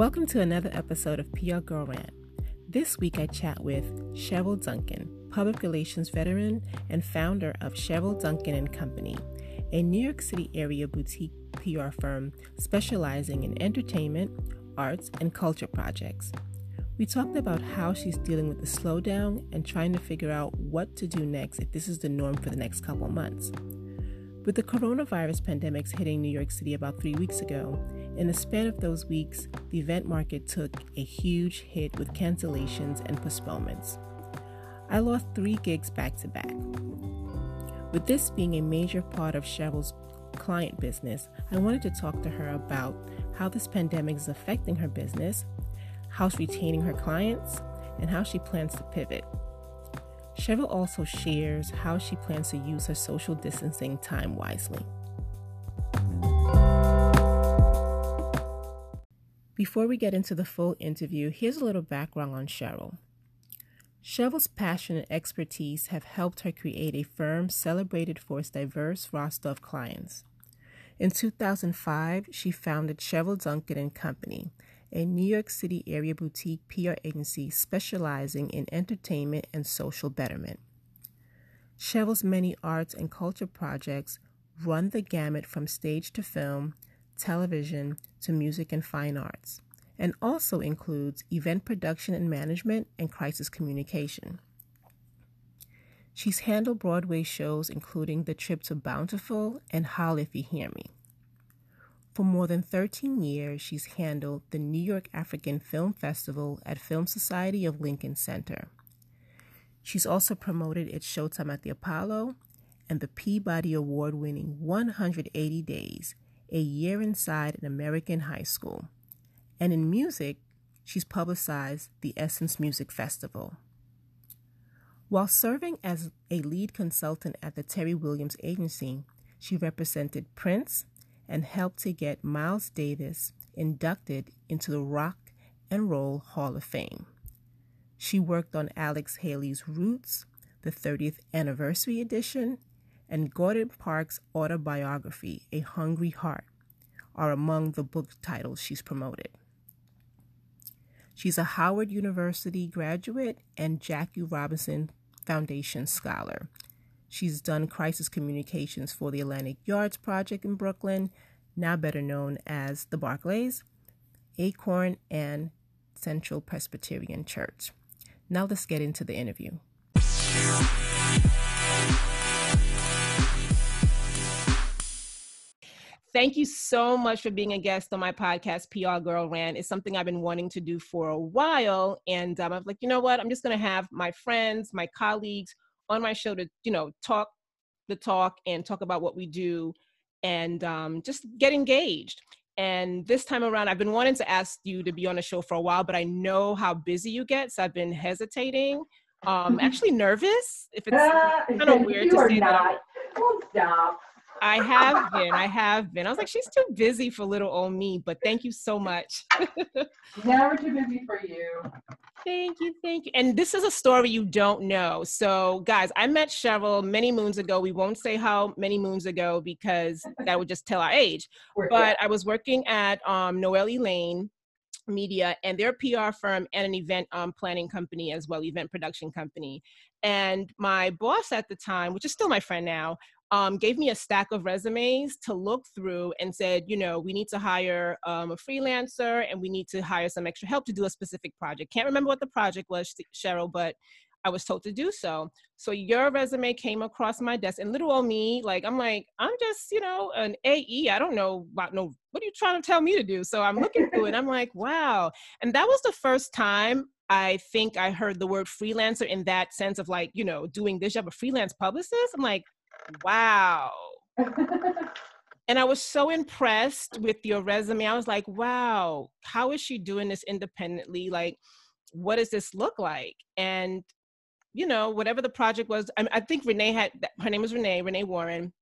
Welcome to another episode of PR Girl Rant. This week I chat with Cheryl Duncan, public relations veteran and founder of Cheryl Duncan and Company, a New York City area boutique PR firm specializing in entertainment, arts, and culture projects. We talked about how she's dealing with the slowdown and trying to figure out what to do next if this is the norm for the next couple months. With the coronavirus pandemics hitting New York City about three weeks ago, in the span of those weeks, the event market took a huge hit with cancellations and postponements. I lost three gigs back to back. With this being a major part of Cheryl's client business, I wanted to talk to her about how this pandemic is affecting her business, how she's retaining her clients, and how she plans to pivot. Cheryl also shares how she plans to use her social distancing time wisely. Before we get into the full interview, here's a little background on Cheryl. Cheryl's passion and expertise have helped her create a firm celebrated for its diverse roster of clients. In 2005, she founded Cheryl Duncan and Company, a New York City area boutique PR agency specializing in entertainment and social betterment. Cheryl's many arts and culture projects run the gamut from stage to film, television to music and fine arts, and also includes event production and management and crisis communication. She's handled Broadway shows including The Trip to Bountiful and Holler If You Hear Me. For more than 13 years, she's handled the New York African Film Festival at Film Society of Lincoln Center. She's also promoted its Showtime at the Apollo and the Peabody Award winning 180 Days a Year Inside an American High School. And in music, she's publicized the Essence Music Festival. While serving as a lead consultant at the Terrie Williams Agency, she represented Prince and helped to get Miles Davis inducted into the Rock and Roll Hall of Fame. She worked on Alex Haley's Roots, the 30th Anniversary Edition, and Gordon Parks' autobiography, A Hungry Heart, are among the book titles she's promoted. She's a Howard University graduate and Jackie Robinson Foundation scholar. She's done crisis communications for the Atlantic Yards Project in Brooklyn, now better known as the Barclays, Acorn, and Central Presbyterian Church. Now let's get into the interview. Thank you so much for being a guest on my podcast, PR Girl Rant. It's something I've been wanting to do for a while. And um, I'm like, you know what? I'm just going to have my friends, my colleagues on my show to, you know, talk the talk and talk about what we do and um, just get engaged. And this time around, I've been wanting to ask you to be on the show for a while, but I know how busy you get. So I've been hesitating. Um, actually nervous. If it's uh, kind of weird to say not. that. Don't stop. I have been. I have been. I was like, she's too busy for little old me, but thank you so much. Never too busy for you. Thank you, thank you. And this is a story you don't know. So, guys, I met Cheryl many moons ago. We won't say how many moons ago because that would just tell our age. But I was working at um, Noel Elaine Media, and their PR firm and an event um, planning company as well, event production company. And my boss at the time, which is still my friend now, um, gave me a stack of resumes to look through and said, you know, we need to hire um, a freelancer and we need to hire some extra help to do a specific project. Can't remember what the project was, Cheryl, but I was told to do so. So your resume came across my desk, and little old me, like I'm like, I'm just, you know, an AE. I don't know about no. What are you trying to tell me to do? So I'm looking through it. I'm like, wow. And that was the first time I think I heard the word freelancer in that sense of like, you know, doing this job, a freelance publicist. I'm like, wow. and I was so impressed with your resume. I was like, wow, how is she doing this independently? Like, what does this look like? And, you know, whatever the project was, I, I think Renee had, her name was Renee, Renee Warren.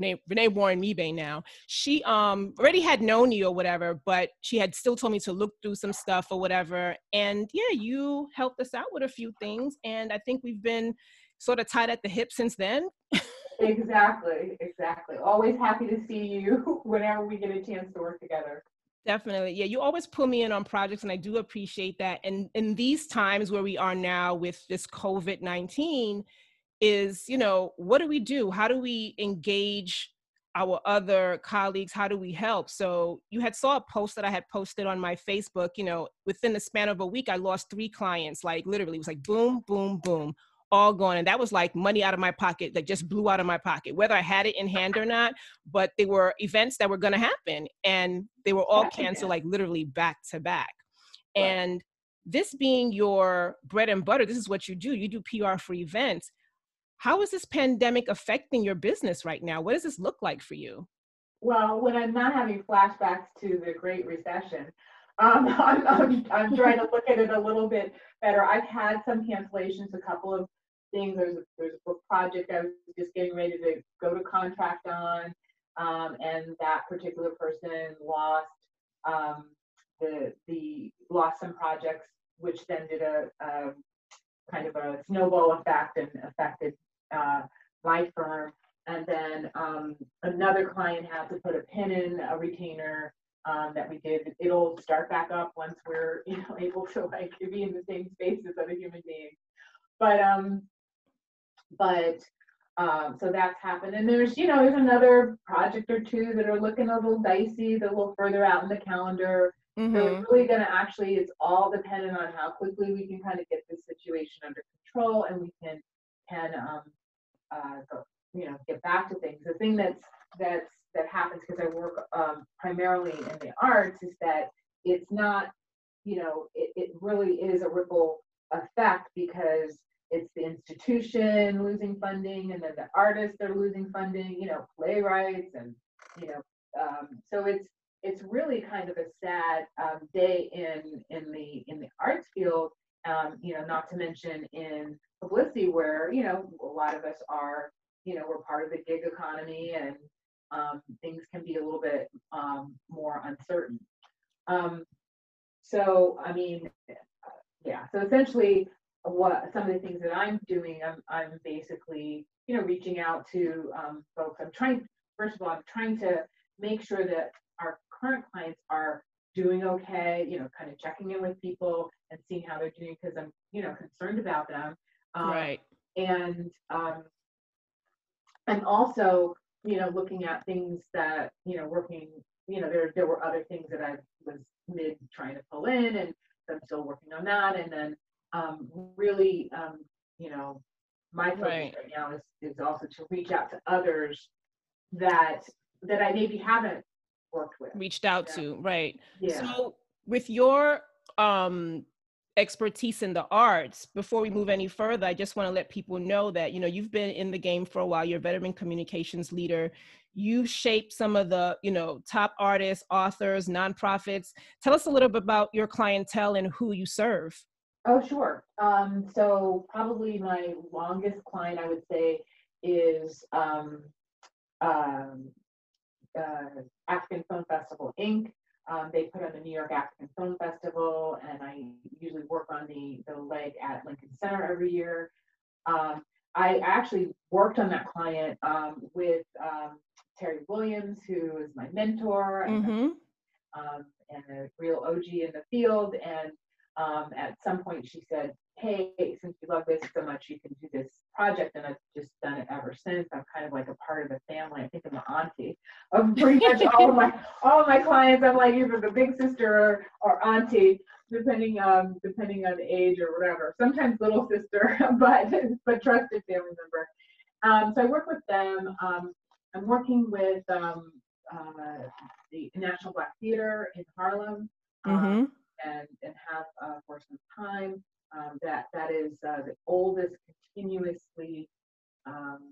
Renee, Renee Warren Mebe now. She um already had known you or whatever, but she had still told me to look through some stuff or whatever. And yeah, you helped us out with a few things. And I think we've been sort of tied at the hip since then. exactly, exactly. Always happy to see you whenever we get a chance to work together. Definitely. Yeah, you always pull me in on projects and I do appreciate that. And in these times where we are now with this COVID-19 is, you know, what do we do? How do we engage our other colleagues? How do we help? So you had saw a post that I had posted on my Facebook, you know, within the span of a week I lost 3 clients like literally it was like boom, boom, boom all gone. And that was like money out of my pocket that just blew out of my pocket, whether I had it in hand or not. But they were events that were going to happen and they were all canceled, like literally back to back. And this being your bread and butter, this is what you do. You do PR for events. How is this pandemic affecting your business right now? What does this look like for you? Well, when I'm not having flashbacks to the Great Recession, um, I'm, I'm, I'm trying to look at it a little bit better. I've had some cancellations, a couple of things. There's a, there's a book project I was just getting ready to go to contract on, um, and that particular person lost um, the the lost some projects, which then did a, a kind of a snowball effect and affected uh, my firm. And then um, another client had to put a pin in a retainer um, that we did. It'll start back up once we're you know able to like be in the same space as other human beings. But um, but um, so that's happened. And there's, you know, there's another project or two that are looking a little dicey, that a little further out in the calendar. Mm-hmm. So it's mm-hmm. really going to actually, it's all dependent on how quickly we can kind of get this situation under control and we can can um, uh, go, you know get back to things. The thing that's that's that happens because I work um, primarily in the arts is that it's not, you know, it, it really is a ripple effect because it's the institution losing funding and then the artists are losing funding you know playwrights and you know um, so it's it's really kind of a sad um, day in in the in the arts field um, you know not to mention in publicity where you know a lot of us are you know we're part of the gig economy and um, things can be a little bit um, more uncertain. Um, so i mean yeah so essentially what some of the things that I'm doing, I'm I'm basically you know reaching out to um, folks. I'm trying first of all, I'm trying to make sure that our current clients are doing okay. You know, kind of checking in with people and seeing how they're doing because I'm you know concerned about them. Um, right. And um, I'm also you know looking at things that you know working. You know, there there were other things that I was mid trying to pull in, and I'm still working on that. And then um, really, um, you know, my focus right. right now is, is also to reach out to others that that I maybe haven't worked with. Reached out to, right. Yeah. So with your um expertise in the arts before we move any further i just want to let people know that you know you've been in the game for a while you're a veteran communications leader you shape some of the you know top artists authors nonprofits tell us a little bit about your clientele and who you serve Oh, sure. Um, so probably my longest client, I would say, is um, um, uh, African Film Festival Inc. Um, they put on the New York African Film Festival, and I usually work on the the leg at Lincoln Center every year. Um, I actually worked on that client um, with um, Terrie Williams, who is my mentor mm-hmm. um, and a real OG in the field. And um, at some point she said, hey, since you love this so much, you can do this project. And I've just done it ever since. I'm kind of like a part of the family. I think I'm the auntie of pretty much all of my all of my clients. I'm like either the big sister or, or auntie, depending um depending on the age or whatever. Sometimes little sister, but but trusted family member. Um, so I work with them. Um, I'm working with um, uh, the National Black Theater in Harlem. Um, mm-hmm and, and have uh, for some time. Um, that that is uh, the oldest continuously um,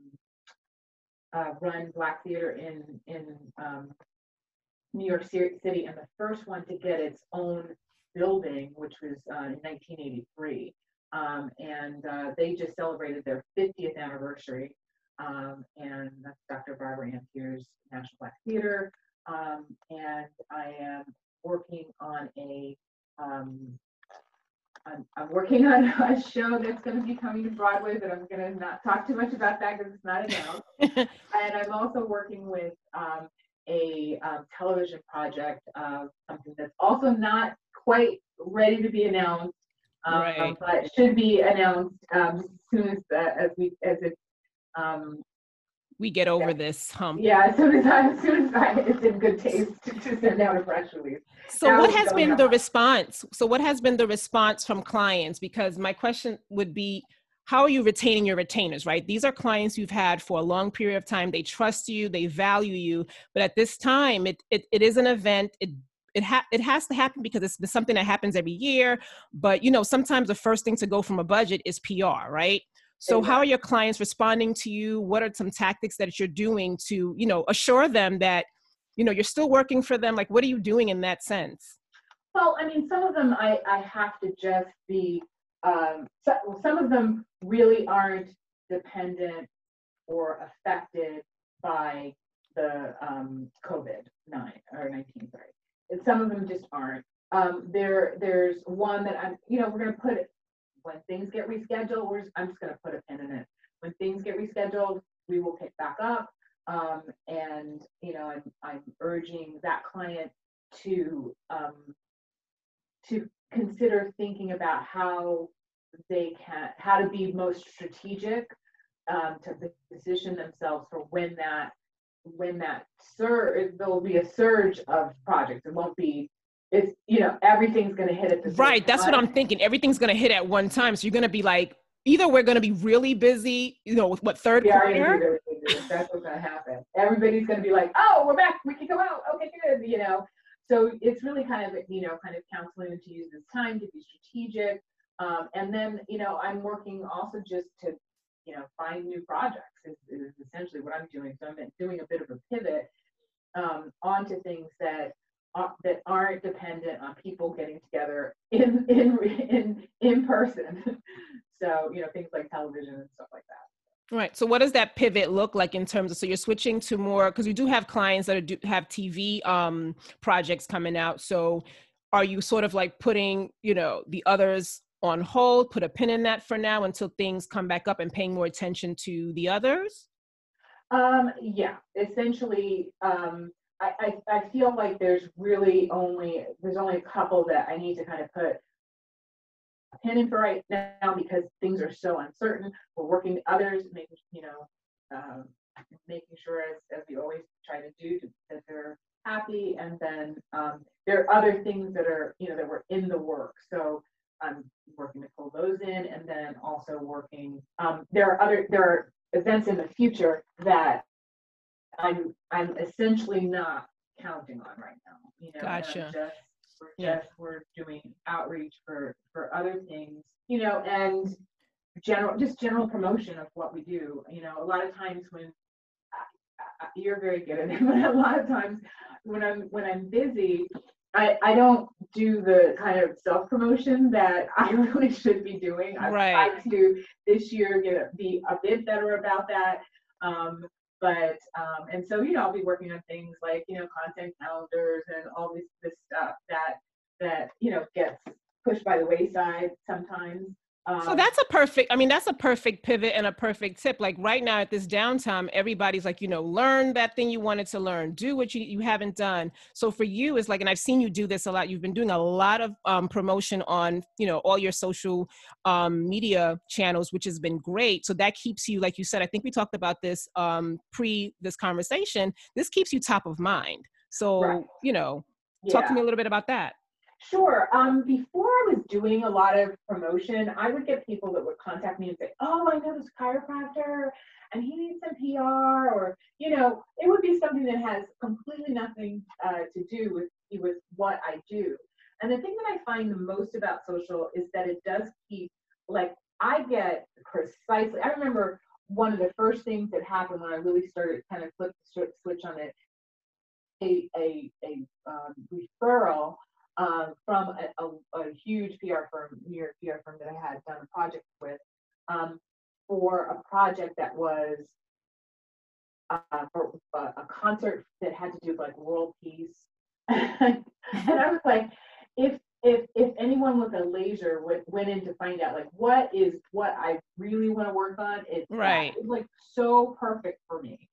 uh, run black theater in in um, New York City, and the first one to get its own building, which was uh, in 1983. Um, and uh, they just celebrated their 50th anniversary. Um, and that's Dr. Barbara Ann Teer's National Black Theater. Um, and I am working on a um, I'm, I'm, working on a show that's going to be coming to Broadway, but I'm going to not talk too much about that because it's not announced. and I'm also working with um, a um, television project of something that's also not quite ready to be announced, um, Right. but should be announced um, as soon as uh, as we as it. We get over Yeah. this hump. yeah, as soon as I, as soon as I, it's in good taste to, send out a press release. So Now what has been the response? So what has been the response from clients? Because my question would be, how are you retaining your retainers, right? These are clients you've had for a long period of time. They trust you, they value you, but at this time, it it, it is an event. It it ha- it has to happen because it's something that happens every year. But you know, sometimes the first thing to go from a budget is PR, right? So how are your clients responding to you? What are some tactics that you're doing to, you know, assure them that, you know, you're still working for them? Like, what are you doing in that sense? Well, I mean, some of them I, I have to just be, um, so, some of them really aren't dependent or affected by the um, COVID nine or nineteen, sorry. And some of them just aren't. Um, there, there's one that I'm, you know, we're gonna put it, when things get rescheduled, we're, I'm just gonna put a pin in it. When things get rescheduled, we will pick back up. Um, and, you know, I'm, I'm urging that client to, um, to consider thinking about how they can, how to be most strategic, um, to position themselves for when that, when that surge, there'll be a surge of projects. It won't be, it's, you know, everything's gonna hit at the same Right. That's what. I'm thinking. Everything's going to hit at one time. So you're going to be like, either we're going to be really busy, you know, with what third We are gonna do quarter? That's what's gonna happen. Everybody's gonna be like, oh, we're back, we can go out, okay, good, you know? So it's really kind of, you know, kind of counseling to use this time to be strategic. Um, and then, you know, I'm working also just to, you know, find new projects is, is essentially what I'm doing. So I'm doing a bit of a pivot um, onto things that are, that aren't dependent on people getting together in in in in person. so you know things like television and stuff like that. Right. So what does that pivot look like in terms of, so you're switching to more, because we do have clients that are, do have TV um, projects coming out. So are you sort of like putting, you know, the others on hold, put a pin in that for now until things come back up and paying more attention to the others? Um, yeah, essentially, um, I, I, I feel like there's really only, there's only a couple that I need to kind of put a pin in for right now because things are so uncertain. We're working with others, making, you know, um, making sure as, as we always try to do to- that they're happy. And then, um, there are other things that are, you know, that were in the work. So I'm working to pull those in and then also working, um, there are other, there are events in the future that I'm, I'm essentially not counting on right now, you know. and I'm Just, we're Yeah. just, we're doing outreach for, for other things, you know, and general, just general promotion of what we do, you know, a lot of times when I- I- you're very good at it, but a lot of times when I'm, when I'm busy, I, I don't do the kind of self promotion that I really should be doing. I've Right. tried to this year get a, be a bit better about that. Um, but um, and so you know I'll be working on things like you know content calendars and all this this stuff that that you know gets pushed by the wayside sometimes. Um, So that's a perfect, I mean, that's a perfect pivot and a perfect tip. Like right now at this downtime, everybody's like, you know, learn that thing you wanted to learn, do what you, you haven't done. So for you, it's like, and I've seen you do this a lot. You've been doing a lot of um, promotion on, you know, all your social um, media channels, which has been great. So that keeps you, like you said, I think we talked about this um, pre this conversation. This keeps you top of mind. So, Right. you know, talk to me a little bit about that. Sure. Um, before I was doing a lot of promotion, I would get people that would contact me and say, "Oh, I know this chiropractor, and he needs some PR," or you know, it would be something that has completely nothing uh, to do with with what I do. And the thing that I find the most about social is that it does keep like I get precisely. I remember one of the first things that happened when I really started kind of flip the switch on it. A a a um, referral um, from a, a, a huge PR firm, New York PR firm that I had done a project with, um, for a project that was uh, for a, a concert that had to do with like world peace. and I was like, if if if anyone with a laser went, went in to find out like what is what I really want to work on, it's. Right. It's like so perfect for me.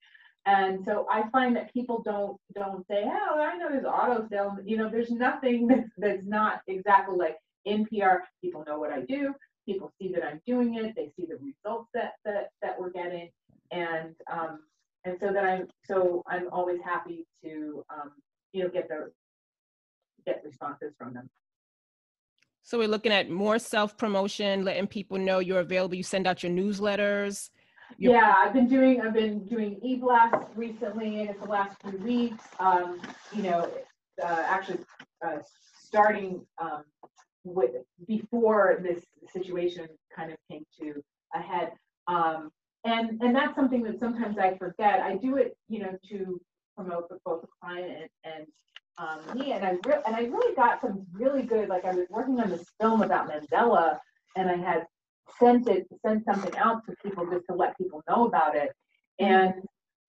And so I find that people don't don't say, oh, I know there's auto sales. You know, there's nothing that's that's not exactly like in PR. People know what I do. People see that I'm doing it. They see the results that that that we're getting, and um, and so that I'm so I'm always happy to um, you know get the get responses from them. So we're looking at more self promotion, letting people know you're available. You send out your newsletters. Yeah, I've been doing I've been doing e-blasts recently, and it's the last few weeks. Um, you know, uh, actually uh, starting um, with before this situation kind of came to a head. Um, and and that's something that sometimes I forget. I do it, you know, to promote both the client and, and um, me, and I re- and I really got some really good. Like I was working on this film about Mandela, and I had sent it sent something out to people just to let people know about it, and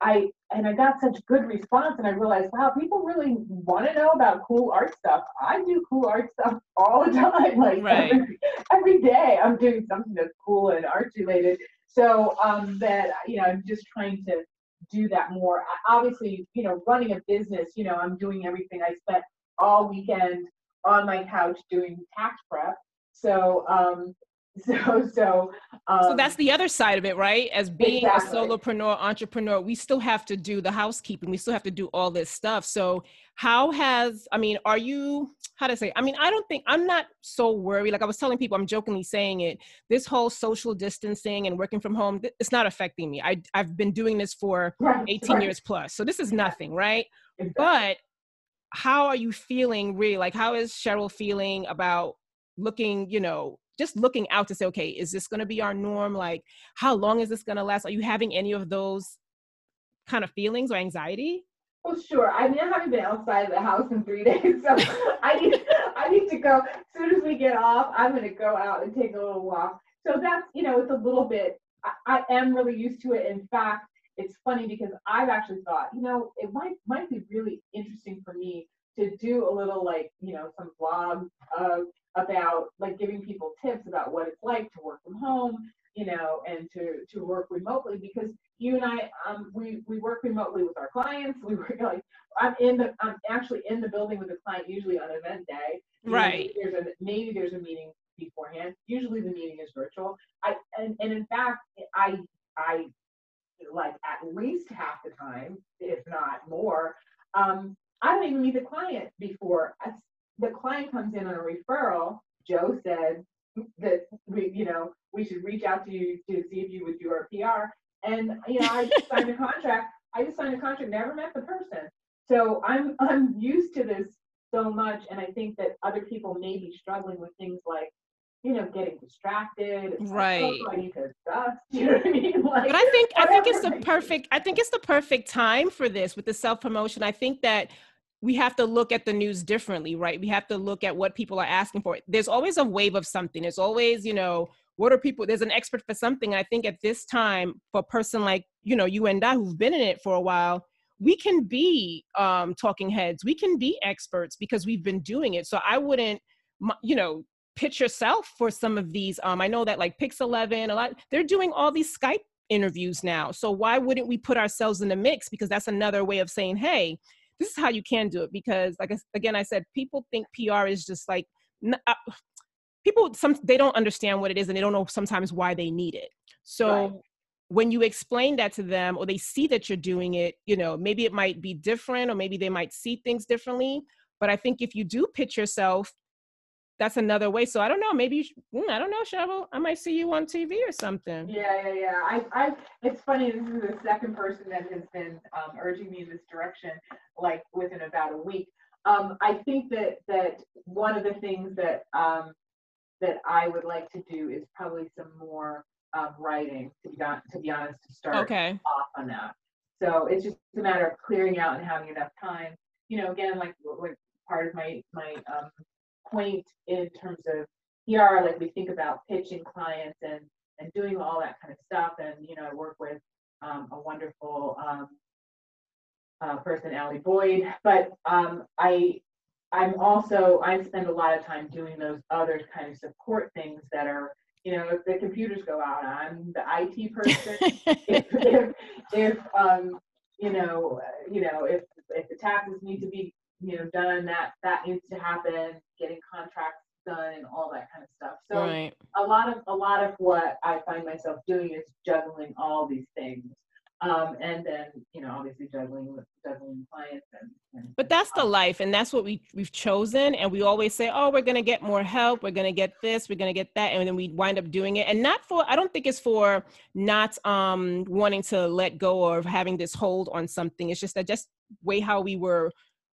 I and I got such good response, and I realized, wow, people really want to know about cool art stuff. I do cool art stuff all the time, like right. every, every day. I'm doing something that's cool and art related. So um, that you know, I'm just trying to do that more. Obviously, you know, running a business, you know, I'm doing everything. I spent all weekend on my couch doing tax prep. So, um, so, so, um, so that's the other side of it, right? As being exactly. a solopreneur, entrepreneur, we still have to do the housekeeping. We still have to do all this stuff. So, how has i mean are you how to say i mean i don't think i'm not so worried like i was telling people i'm jokingly saying it this whole social distancing and working from home it's not affecting me I, i've been doing this for right, 18 right. years plus so this is nothing right exactly. but how are you feeling really like how is cheryl feeling about looking you know just looking out to say okay is this going to be our norm like how long is this going to last are you having any of those kind of feelings or anxiety well, sure. I mean, I haven't been outside of the house in three days, so I need I need to go. As soon as we get off, I'm going to go out and take a little walk. So that's you know, it's a little bit. I, I am really used to it. In fact, it's funny because I've actually thought, you know, it might might be really interesting for me to do a little like you know some vlog uh, about like giving people tips about what it's like to work from home you know, and to to work remotely because you and I um we we work remotely with our clients. We work like I'm in the I'm actually in the building with the client usually on event day. Right. Maybe there's a maybe there's a meeting beforehand. Usually the meeting is virtual. I and, and in fact I I like at least half the time, if not more, um, I don't even meet the client before. The client comes in on a referral. Joe said, that we, you know, we should reach out to you to see if you would do our PR. And you know, I just signed a contract. I just signed a contract, never met the person. So I'm I'm used to this so much, and I think that other people may be struggling with things like, you know, getting distracted. right. Like, oh, I need to dust. You know what I mean? Like, but I think I think it's the perfect. I think it's the perfect time for this with the self promotion. I think that we have to look at the news differently, right? We have to look at what people are asking for. There's always a wave of something. There's always, you know, what are people, there's an expert for something. I think at this time, for a person like, you know, you and I who've been in it for a while, we can be um, talking heads. We can be experts because we've been doing it. So I wouldn't, you know, pitch yourself for some of these. Um, I know that like Pix11, a lot, they're doing all these Skype interviews now. So why wouldn't we put ourselves in the mix? Because that's another way of saying, hey, this is how you can do it because like I, again i said people think pr is just like uh, people some they don't understand what it is and they don't know sometimes why they need it so right. when you explain that to them or they see that you're doing it you know maybe it might be different or maybe they might see things differently but i think if you do pitch yourself that's another way. So I don't know. Maybe you should, mm, I don't know, Cheryl. I might see you on TV or something. Yeah, yeah, yeah. I, I. It's funny. This is the second person that has been um, urging me in this direction, like within about a week. Um, I think that that one of the things that um, that I would like to do is probably some more um, writing. To be to be honest, to start okay. off on that. So it's just a matter of clearing out and having enough time. You know, again, like, like part of my my um, point in terms of PR, like we think about pitching clients and and doing all that kind of stuff. And you know, I work with um, a wonderful um, uh, person, Allie Boyd. But um, I I'm also I spend a lot of time doing those other kind of support things that are you know if the computers go out, I'm the IT person. if if, if um, you know, uh, you know, if if the taxes need to be, you know, done, that that needs to happen, getting contracts done and all that kind of stuff. So right. a lot of a lot of what I find myself doing is juggling all these things. Um, and then you know obviously juggling with juggling clients and, and but that's the life and that's what we we've chosen and we always say oh we're going to get more help we're going to get this we're going to get that and then we wind up doing it and not for i don't think it's for not um wanting to let go or having this hold on something it's just that just way how we were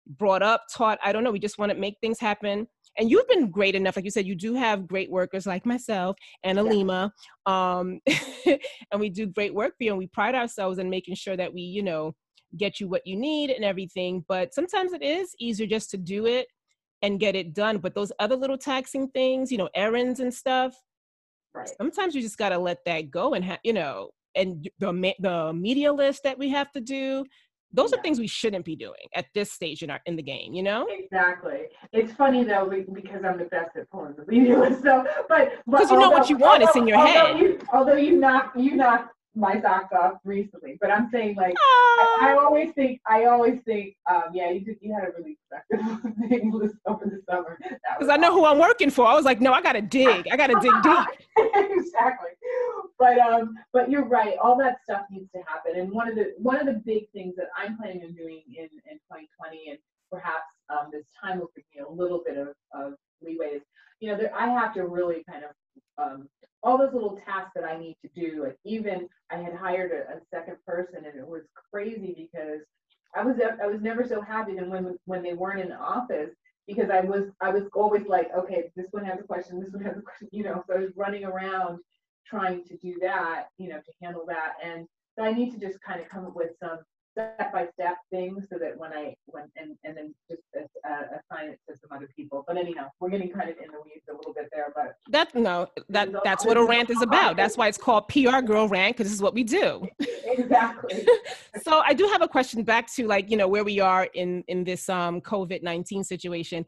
brought up taught i don't know we just want to make things happen and you've been great enough like you said you do have great workers like myself and alima yeah. um, and we do great work for you and we pride ourselves in making sure that we you know get you what you need and everything but sometimes it is easier just to do it and get it done but those other little taxing things you know errands and stuff right. sometimes you just got to let that go and have you know and the the media list that we have to do those yeah. are things we shouldn't be doing at this stage in our in the game you know? Exactly. It's funny though because i'm the best at pulling the video so but because you know what you want it's in your although head. you, although you knock you knock my socks off recently but i'm saying like I, I, always think i always think um yeah you did you had a really productive thing over the summer because i know who i'm working for i was like no i gotta dig i gotta dig deep exactly but um, but you're right. All that stuff needs to happen. And one of the one of the big things that I'm planning on doing in in 2020, and perhaps um, this time will give me a little bit of, of leeway. Is you know, there, I have to really kind of um, all those little tasks that I need to do. Like even I had hired a, a second person, and it was crazy because I was I was never so happy than when when they weren't in the office because I was I was always like, okay, this one has a question, this one has a question, you know. So I was running around trying to do that, you know, to handle that. And so I need to just kind of come up with some step by step thing so that when I when and and then just uh, assign it to some other people. But anyhow, we're getting kind of in the weeds a little bit there. But that no, that that's what a rant is about. That's why it's called PR Girl Rant because this is what we do. exactly. so I do have a question back to like you know where we are in in this um COVID nineteen situation.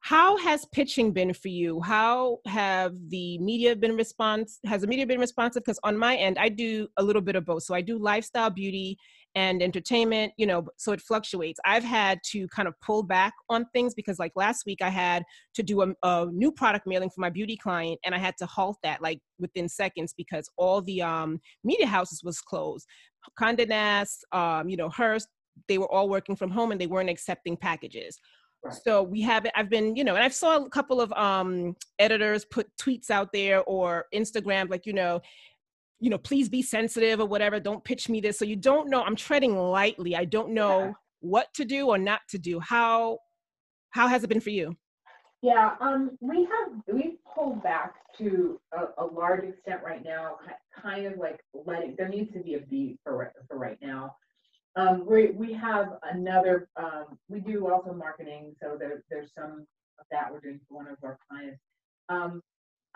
How has pitching been for you? How have the media been response? Has the media been responsive? Because on my end, I do a little bit of both. So I do lifestyle, beauty, and entertainment. You know, so it fluctuates. I've had to kind of pull back on things because, like last week, I had to do a, a new product mailing for my beauty client, and I had to halt that like within seconds because all the um, media houses was closed. Condé Nast, um, you know, Hearst, they were all working from home and they weren't accepting packages so we have it. I've been, you know, and I saw a couple of um, editors put tweets out there or Instagram, like, you know, you know, please be sensitive or whatever. Don't pitch me this. So you don't know. I'm treading lightly. I don't know yeah. what to do or not to do. How how has it been for you? Yeah, um, we have we've pulled back to a, a, large extent right now. Kind of like letting there needs to be a beat for for right now. Um, we, we have another, um, we do also marketing, so there, there's some of that we're doing for one of our clients. Um,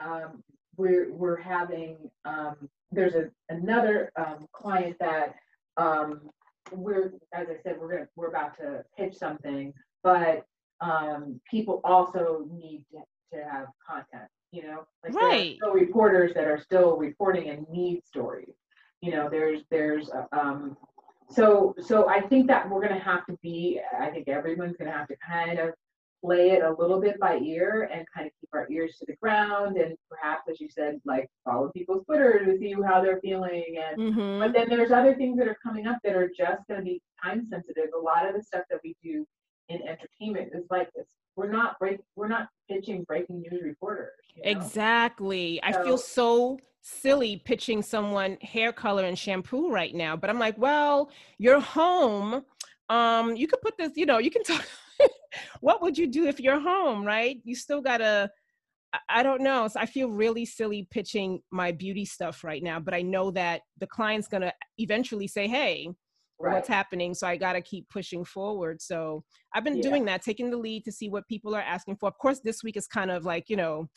um, we're, we're having, um, there's a, another um, client that um, we're, as I said, we're gonna, we're about to pitch something, but um, people also need to, to have content, you know? Like right. There are still reporters that are still reporting and need stories. You know, there's, there's, um, so so I think that we're gonna have to be, I think everyone's gonna have to kind of play it a little bit by ear and kind of keep our ears to the ground and perhaps as you said, like follow people's Twitter to see how they're feeling and mm-hmm. but then there's other things that are coming up that are just gonna be time sensitive. A lot of the stuff that we do in entertainment is like this. We're not break we're not pitching breaking news reporters. You know? Exactly. So, I feel so silly pitching someone hair color and shampoo right now but i'm like well you're home um you could put this you know you can talk what would you do if you're home right you still gotta I don't know. So I feel really silly pitching my beauty stuff right now, but I know that the client's to eventually say, Hey, right. what's happening? So I got to keep pushing forward. So I've been yeah. doing that, taking the lead to see what people are asking for. Of course, this week is kind of like, you know,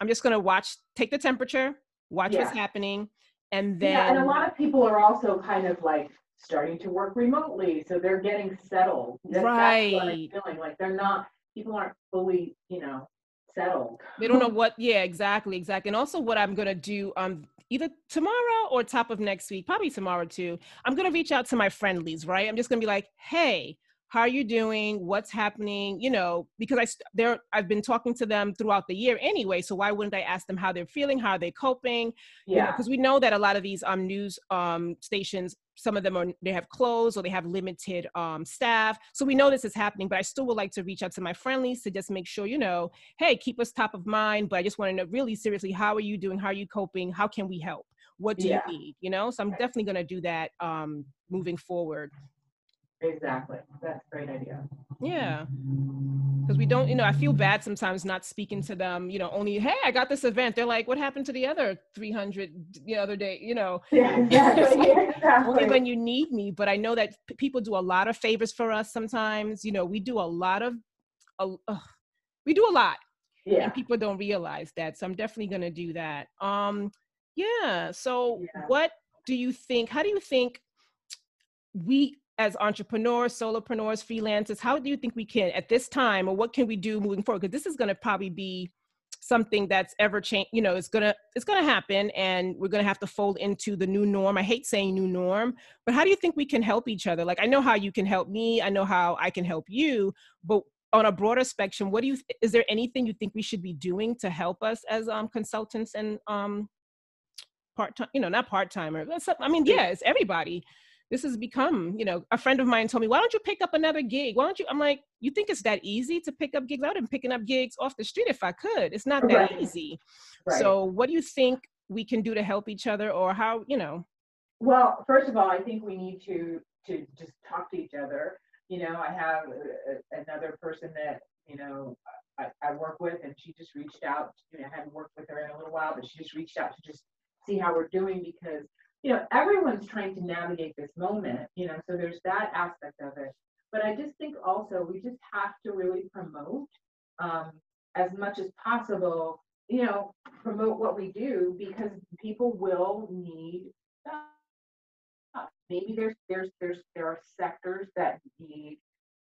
I'm just going to watch, take the temperature, watch yeah. what's happening, and then yeah, and a lot of people are also kind of like starting to work remotely, so they're getting settled. That's, right. That's what I'm feeling like they're not. People aren't fully, you know, settled. They don't know what. Yeah, exactly, exactly. And also, what I'm gonna do um either tomorrow or top of next week, probably tomorrow too. I'm gonna reach out to my friendlies, right? I'm just gonna be like, hey, how are you doing? What's happening? You know, because I they're I've been talking to them throughout the year anyway. So why wouldn't I ask them how they're feeling? How are they coping? Yeah. Because you know, we know that a lot of these um news um stations some of them are they have closed or they have limited um, staff so we know this is happening but i still would like to reach out to my friendlies to just make sure you know hey keep us top of mind but i just want to know really seriously how are you doing how are you coping how can we help what do yeah. you need you know so i'm definitely going to do that um, moving forward Exactly. That's a great idea. Yeah. Because we don't, you know, I feel bad sometimes not speaking to them, you know, only, hey, I got this event. They're like, what happened to the other 300 the other day, you know? Yeah, exactly. exactly. Only when you need me. But I know that p- people do a lot of favors for us sometimes. You know, we do a lot of, uh, we do a lot. Yeah. And people don't realize that. So I'm definitely going to do that. Um, yeah. So yeah. what do you think? How do you think we as entrepreneurs, solopreneurs, freelancers, how do you think we can at this time, or what can we do moving forward? Because this is going to probably be something that's ever change. You know, it's gonna it's gonna happen, and we're gonna have to fold into the new norm. I hate saying new norm, but how do you think we can help each other? Like, I know how you can help me. I know how I can help you, but on a broader spectrum, what do you? Is there anything you think we should be doing to help us as um, consultants and um, part time? You know, not part timer. I mean, yeah, it's everybody this has become, you know, a friend of mine told me, why don't you pick up another gig? Why don't you? I'm like, you think it's that easy to pick up gigs? I would have been picking up gigs off the street if I could. It's not that right. easy. Right. So what do you think we can do to help each other or how, you know? Well, first of all, I think we need to to just talk to each other. You know, I have a, a, another person that, you know, I, I, work with and she just reached out. You know, I hadn't worked with her in a little while, but she just reached out to just see how we're doing because you know, everyone's trying to navigate this moment, you know, so there's that aspect of it. But I just think also we just have to really promote um, as much as possible, you know, promote what we do because people will need stuff. Maybe there's there's there's there are sectors that need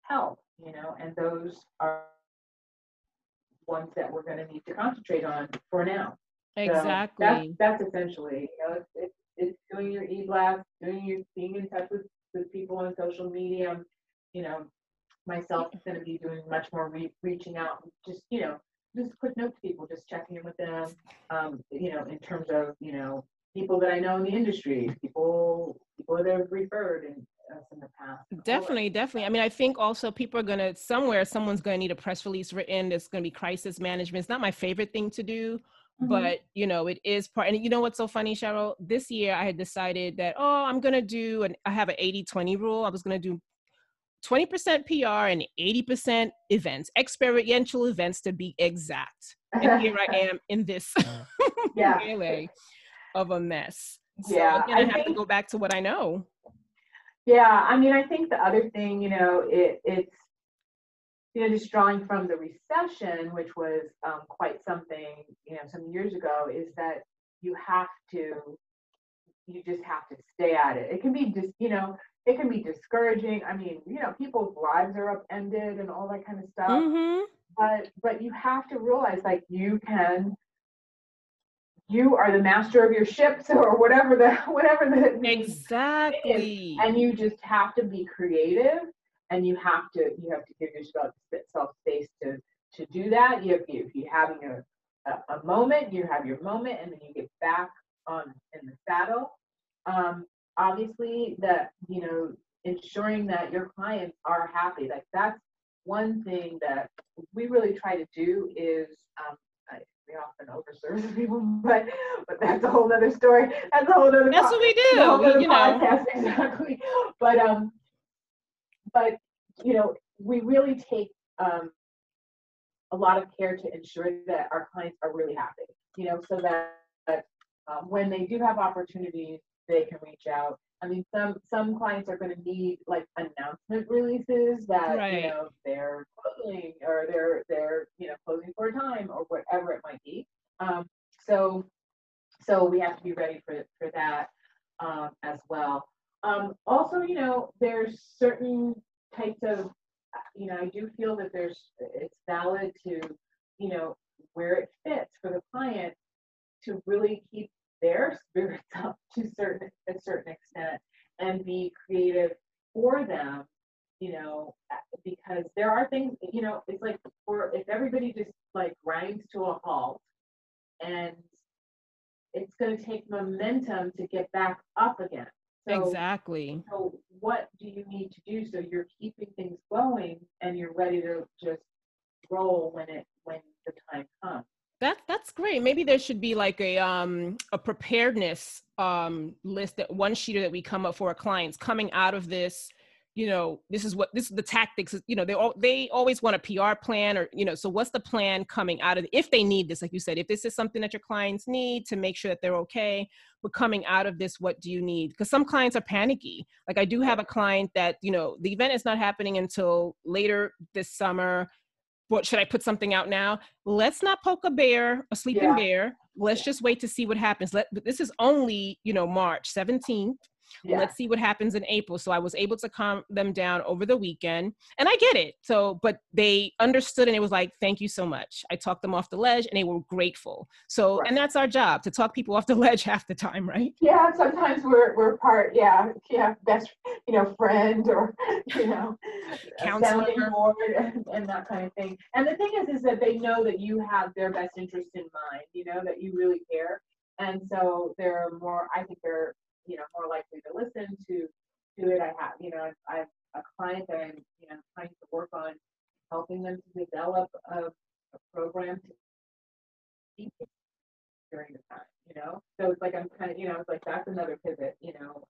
help, you know, and those are ones that we're going to need to concentrate on for now. Exactly. So that's, that's essentially, you know, it's, it's it's doing your e-blast, doing your being in touch with, with people on social media. You know, myself is going to be doing much more re- reaching out, just you know, just quick note to people, just checking in with them. Um, you know, in terms of you know people that I know in the industry, people people that have referred and the past. Definitely, definitely. I mean, I think also people are gonna somewhere someone's gonna need a press release written. There's gonna be crisis management. It's not my favorite thing to do, Mm-hmm. But you know, it is part. And you know what's so funny, Cheryl? This year I had decided that oh, I'm gonna do and I have an 80-20 rule. I was gonna do 20% PR and 80% events, experiential events to be exact. And here I am in this yeah. melee of a mess. So yeah, I have think, to go back to what I know. Yeah, I mean, I think the other thing, you know, it, it's you know, just drawing from the recession, which was um, quite something, you know, some years ago, is that you have to, you just have to stay at it. It can be just, you know, it can be discouraging. I mean, you know, people's lives are upended and all that kind of stuff. Mm-hmm. But but you have to realize, like, you can you are the master of your ships or whatever the whatever the exactly and you just have to be creative and you have to you have to give yourself self space to to do that. You have if you're having a, a, a moment, you have your moment, and then you get back on in the saddle. Um, obviously, that you know ensuring that your clients are happy. Like that's one thing that we really try to do is um, I, we often overserve people, but but that's a whole other story. That's a whole other. That's po- what we do. You podcast, know exactly. But um, but you know, we really take um, a lot of care to ensure that our clients are really happy. You know, so that, that um, when they do have opportunities, they can reach out. I mean, some some clients are going to need like announcement releases that right. you know they're closing or they're they're you know closing for a time or whatever it might be. Um, so so we have to be ready for for that um, as well. Um, also, you know, there's certain types of, you know, I do feel that there's, it's valid to, you know, where it fits for the client to really keep their spirits up to certain a certain extent and be creative for them you know because there are things you know it's like for if everybody just like grinds to a halt and it's going to take momentum to get back up again so, exactly. so what do you need to do? So you're keeping things going and you're ready to just roll when it when the time comes. That that's great. Maybe there should be like a um a preparedness um list that one sheeter that we come up for our clients coming out of this you know this is what this is the tactics you know they all they always want a pr plan or you know so what's the plan coming out of if they need this like you said if this is something that your clients need to make sure that they're okay but coming out of this what do you need because some clients are panicky like i do have a client that you know the event is not happening until later this summer what should I put something out now? Let's not poke a bear, a sleeping yeah. bear. Let's yeah. just wait to see what happens. Let this is only, you know, March 17th. Yeah. Let's see what happens in April. So I was able to calm them down over the weekend. And I get it. So, but they understood and it was like, thank you so much. I talked them off the ledge and they were grateful. So, right. and that's our job to talk people off the ledge half the time, right? Yeah. Sometimes we're, we're part, yeah, yeah, best, you know, friend or, you know, counselor board and, and that kind of thing. And the thing is, is that they know that you have their best interest in mind, you know, that you really care. And so they're more, I think they're you know more likely to listen to to it. I have you know I have a client that I'm you know trying to work on helping them to develop a, a program to during the time. You know, so it's like I'm kind of you know it's like that's another pivot. You know,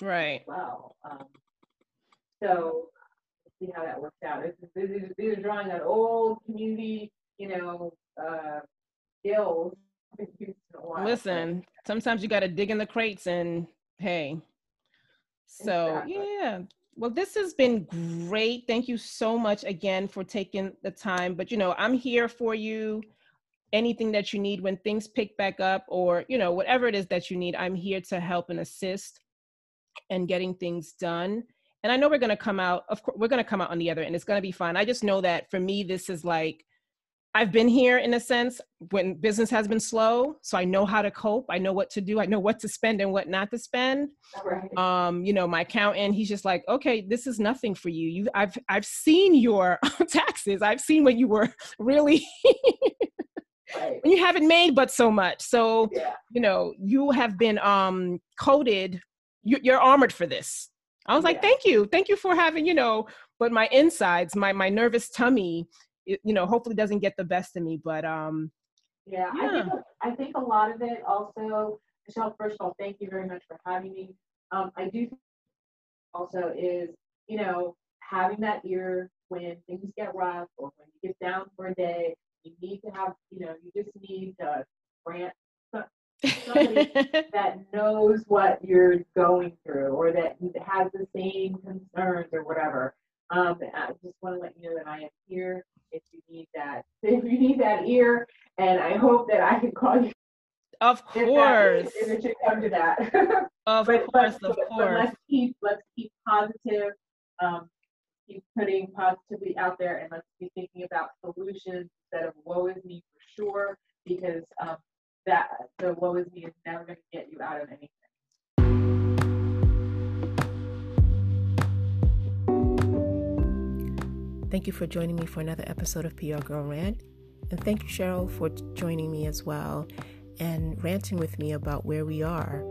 right. Well, um, so see how that works out. This is, these, are, these are drawing on old community, you know, uh, skills. Listen, sometimes you got to dig in the crates and Hey. So, exactly. yeah. Well, this has been great. Thank you so much again for taking the time. But, you know, I'm here for you. Anything that you need when things pick back up, or, you know, whatever it is that you need, I'm here to help and assist and getting things done. And I know we're going to come out, of course, we're going to come out on the other end. It's going to be fun. I just know that for me, this is like, I've been here in a sense when business has been slow, so I know how to cope. I know what to do. I know what to spend and what not to spend. Right. Um, you know, my accountant, he's just like, okay, this is nothing for you. You, I've, I've seen your taxes. I've seen what you were really. right. You haven't made but so much. So, yeah. you know, you have been um coded. You, you're armored for this. I was yeah. like, thank you, thank you for having, you know, but my insides, my my nervous tummy you know hopefully doesn't get the best of me but um yeah, yeah. I, think, I think a lot of it also michelle first of all thank you very much for having me um i do also is you know having that ear when things get rough or when you get down for a day you need to have you know you just need to grant somebody that knows what you're going through or that has the same concerns or whatever um, I just want to let you know that I am here if you need that. If you need that ear, and I hope that I can call you. Of course. If, if it should come to that. Of but, course, but, of but, course. Let's keep let's keep positive. Um, keep putting positivity out there, and let's be thinking about solutions instead of woe is me for sure, because um, that the woe is me is never going to get you out of anything. Thank you for joining me for another episode of PR Girl Rant. And thank you, Cheryl, for joining me as well and ranting with me about where we are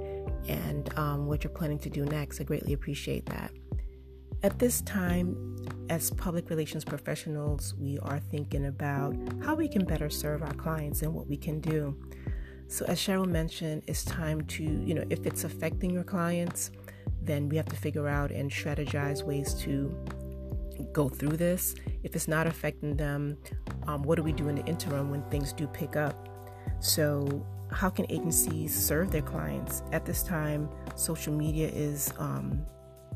and um, what you're planning to do next. I greatly appreciate that. At this time, as public relations professionals, we are thinking about how we can better serve our clients and what we can do. So, as Cheryl mentioned, it's time to, you know, if it's affecting your clients, then we have to figure out and strategize ways to go through this. If it's not affecting them, um, what do we do in the interim when things do pick up? So, how can agencies serve their clients? At this time, social media is um,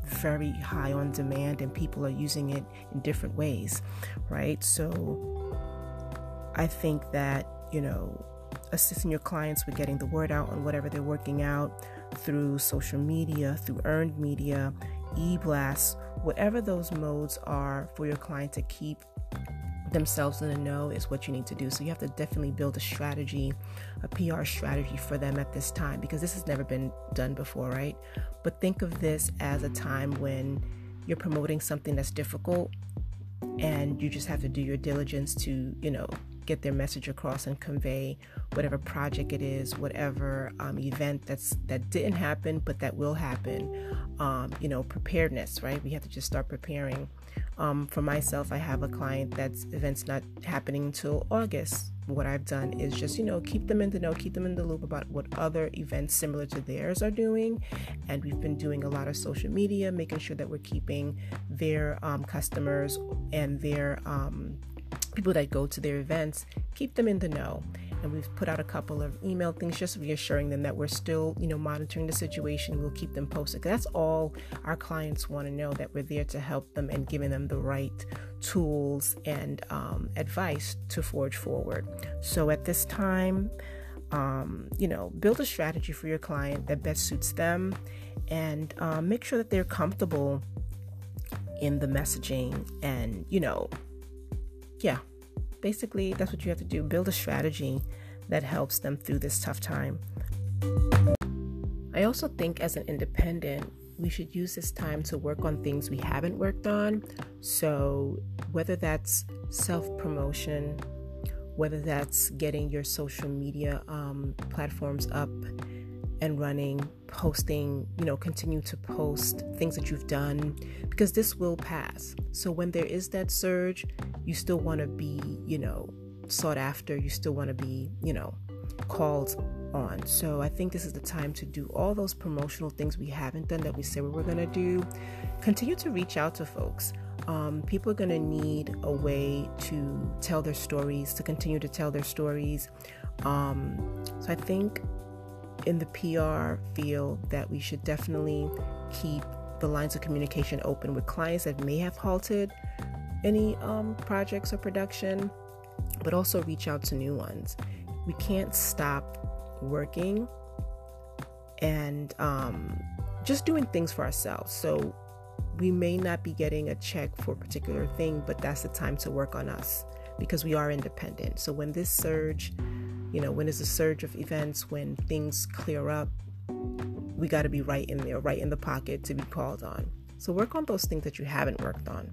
very high on demand and people are using it in different ways, right? So, I think that, you know, assisting your clients with getting the word out on whatever they're working out through social media, through earned media, e blasts, whatever those modes are for your client to keep themselves in the know is what you need to do. So you have to definitely build a strategy, a PR strategy for them at this time because this has never been done before, right? But think of this as a time when you're promoting something that's difficult and you just have to do your diligence to, you know, get their message across and convey whatever project it is, whatever um, event that's that didn't happen but that will happen. Um, you know, preparedness, right? We have to just start preparing. Um, for myself, I have a client that's events not happening until August. What I've done is just, you know, keep them in the know, keep them in the loop about what other events similar to theirs are doing. And we've been doing a lot of social media, making sure that we're keeping their um, customers and their um, people that go to their events, keep them in the know. And we've put out a couple of email things just reassuring them that we're still, you know, monitoring the situation. We'll keep them posted. That's all our clients want to know that we're there to help them and giving them the right tools and um, advice to forge forward. So at this time, um, you know, build a strategy for your client that best suits them and um, make sure that they're comfortable in the messaging and, you know, yeah, basically, that's what you have to do build a strategy that helps them through this tough time. I also think as an independent, we should use this time to work on things we haven't worked on. So, whether that's self promotion, whether that's getting your social media um, platforms up and running, posting, you know, continue to post things that you've done because this will pass. So when there is that surge, you still want to be, you know, sought after, you still want to be, you know, called on. So I think this is the time to do all those promotional things we haven't done that we said we were going to do. Continue to reach out to folks. Um, people are going to need a way to tell their stories, to continue to tell their stories. Um, so I think in the PR field that we should definitely keep the lines of communication open with clients that may have halted any um, projects or production, but also reach out to new ones. We can't stop working and um, just doing things for ourselves. So we may not be getting a check for a particular thing, but that's the time to work on us because we are independent. So when this surge you know, when there's a surge of events, when things clear up, we got to be right in there, right in the pocket to be called on. So work on those things that you haven't worked on.